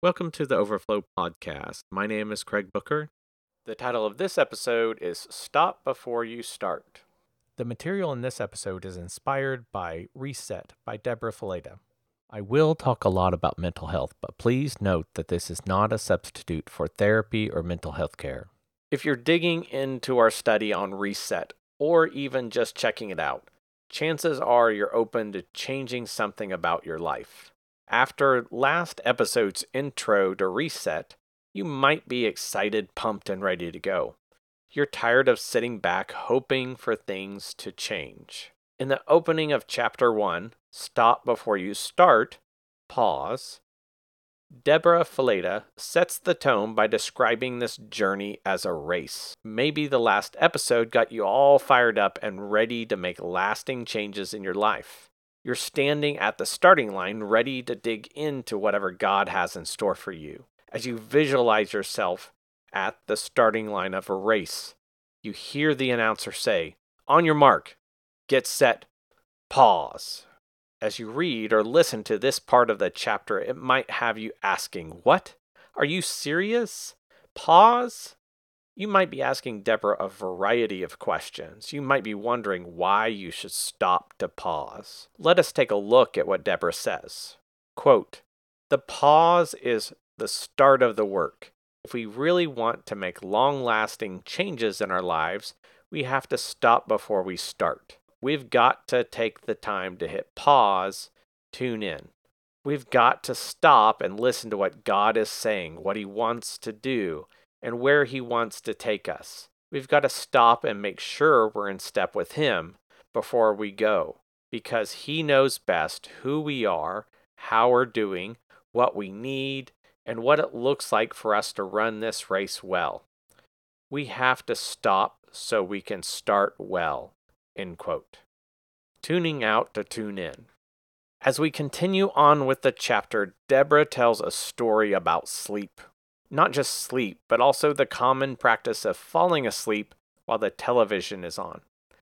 Welcome to the Overflow Podcast. My name is Craig Booker. The title of this episode is Stop Before You Start. The material in this episode is inspired by Reset by Deborah Fileta. I will talk a lot about mental health, but please note that this is not a substitute for therapy or mental health care. If you're digging into our study on Reset, or even just checking it out, chances are you're open to changing something about your life. After last episode's intro to Reset, you might be excited, pumped, and ready to go. You're tired of sitting back hoping for things to change. In the opening of chapter 1, Stop Before You Start, Pause, Deborah Fileta sets the tone by describing this journey as a race. Maybe the last episode got you all fired up and ready to make lasting changes in your life. You're standing at the starting line, ready to dig into whatever God has in store for you. As you visualize yourself at the starting line of a race, you hear the announcer say, On your mark, get set, pause. As you read or listen to this part of the chapter, it might have you asking, What? Are you serious? Pause? You might be asking Deborah a variety of questions. You might be wondering why you should stop to pause. Let us take a look at what Deborah says. Quote, the pause is the start of the work. If we really want to make long lasting changes in our lives, we have to stop before we start. We've got to take the time to hit pause, tune in. We've got to stop and listen to what God is saying, what He wants to do, and where He wants to take us. We've got to stop and make sure we're in step with Him before we go, because He knows best who we are, how we're doing, what we need, and what it looks like for us to run this race well. We have to stop so we can start well. End quote. Tuning out to tune in. As we continue on with the chapter, Deborah tells a story about sleep not just sleep, but also the common practice of falling asleep while the television is on.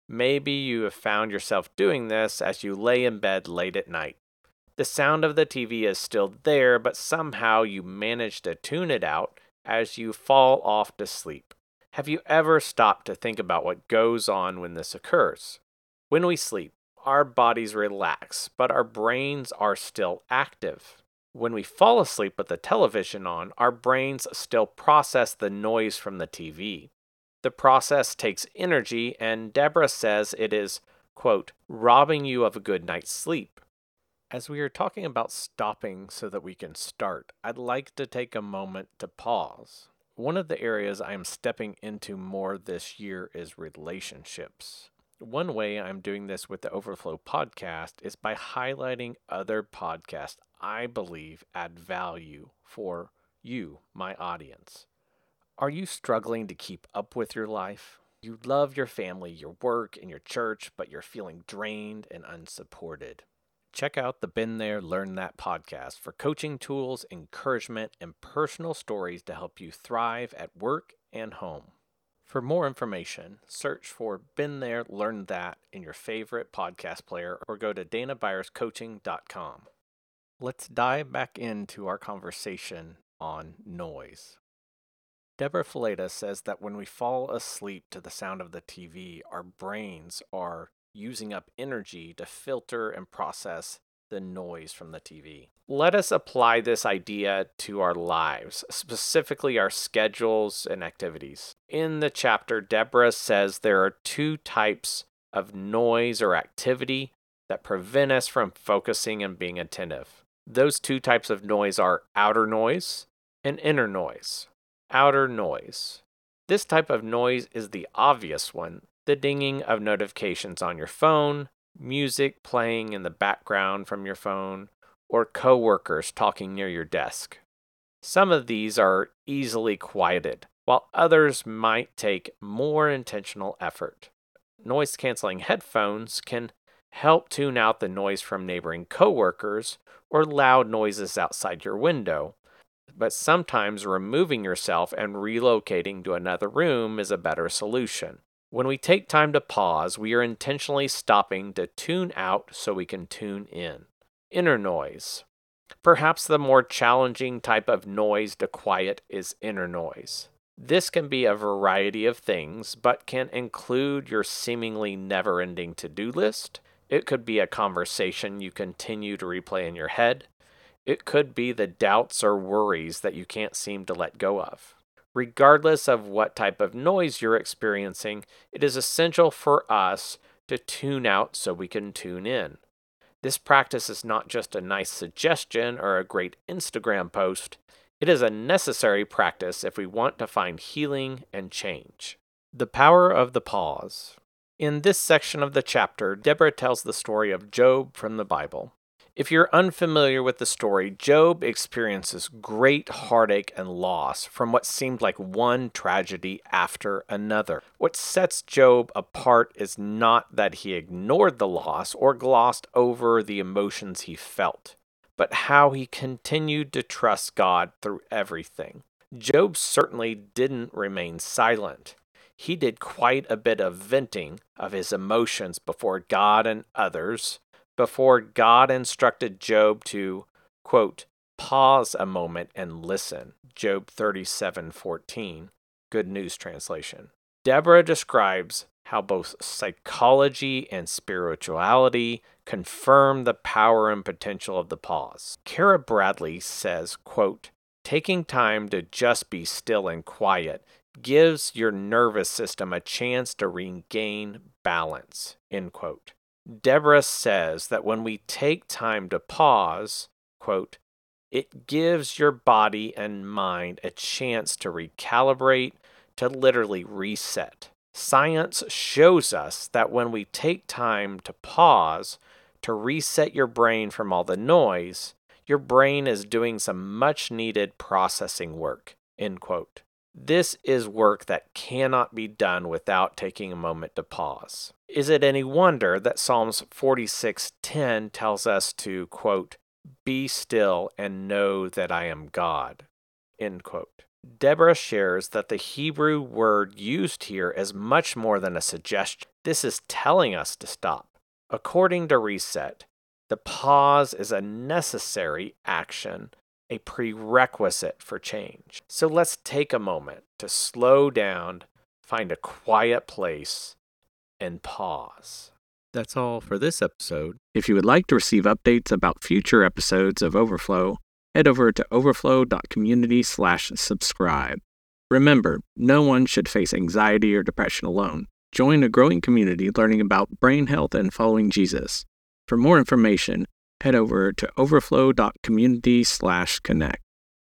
Maybe you have found yourself doing this as you lay in bed late at night. The sound of the TV is still there, but somehow you manage to tune it out as you fall off to sleep. Have you ever stopped to think about what goes on when this occurs? When we sleep, our bodies relax, but our brains are still active. When we fall asleep with the television on, our brains still process the noise from the TV. The process takes energy, and Deborah says it is, quote, robbing you of a good night's sleep. As we are talking about stopping so that we can start, I'd like to take a moment to pause. One of the areas I am stepping into more this year is relationships. One way I'm doing this with the Overflow podcast is by highlighting other podcasts I believe add value for you, my audience. Are you struggling to keep up with your life? You love your family, your work, and your church, but you're feeling drained and unsupported. Check out the Been There, Learn That podcast for coaching tools, encouragement, and personal stories to help you thrive at work and home. For more information, search for Been There, Learned That in your favorite podcast player or go to danabyerscoaching.com. Let's dive back into our conversation on noise. Deborah Fileta says that when we fall asleep to the sound of the TV, our brains are using up energy to filter and process the noise from the TV. Let us apply this idea to our lives, specifically our schedules and activities. In the chapter, Deborah says there are two types of noise or activity that prevent us from focusing and being attentive. Those two types of noise are outer noise and inner noise. Outer noise. This type of noise is the obvious one the dinging of notifications on your phone, music playing in the background from your phone, or coworkers talking near your desk. Some of these are easily quieted, while others might take more intentional effort. Noise canceling headphones can help tune out the noise from neighboring coworkers or loud noises outside your window. But sometimes removing yourself and relocating to another room is a better solution. When we take time to pause, we are intentionally stopping to tune out so we can tune in. Inner noise. Perhaps the more challenging type of noise to quiet is inner noise. This can be a variety of things, but can include your seemingly never ending to do list. It could be a conversation you continue to replay in your head. It could be the doubts or worries that you can't seem to let go of. Regardless of what type of noise you're experiencing, it is essential for us to tune out so we can tune in. This practice is not just a nice suggestion or a great Instagram post, it is a necessary practice if we want to find healing and change. The power of the pause. In this section of the chapter, Deborah tells the story of Job from the Bible. If you're unfamiliar with the story, Job experiences great heartache and loss from what seemed like one tragedy after another. What sets Job apart is not that he ignored the loss or glossed over the emotions he felt, but how he continued to trust God through everything. Job certainly didn't remain silent. He did quite a bit of venting of his emotions before God and others before God instructed Job to, quote, pause a moment and listen. Job 37:14, Good News Translation. Deborah describes how both psychology and spirituality confirm the power and potential of the pause. Kara Bradley says, quote, taking time to just be still and quiet gives your nervous system a chance to regain balance, end quote. Deborah says that when we take time to pause, quote, it gives your body and mind a chance to recalibrate, to literally reset. Science shows us that when we take time to pause, to reset your brain from all the noise, your brain is doing some much needed processing work. End quote. This is work that cannot be done without taking a moment to pause. Is it any wonder that Psalms 46:10 tells us to quote, "Be still and know that I am God." End quote. Deborah shares that the Hebrew word used here is much more than a suggestion. This is telling us to stop. According to Reset, the pause is a necessary action a prerequisite for change. So let's take a moment to slow down, find a quiet place, and pause. That's all for this episode. If you would like to receive updates about future episodes of Overflow, head over to overflow.community/subscribe. Remember, no one should face anxiety or depression alone. Join a growing community learning about brain health and following Jesus. For more information, head over to overflow.community/connect.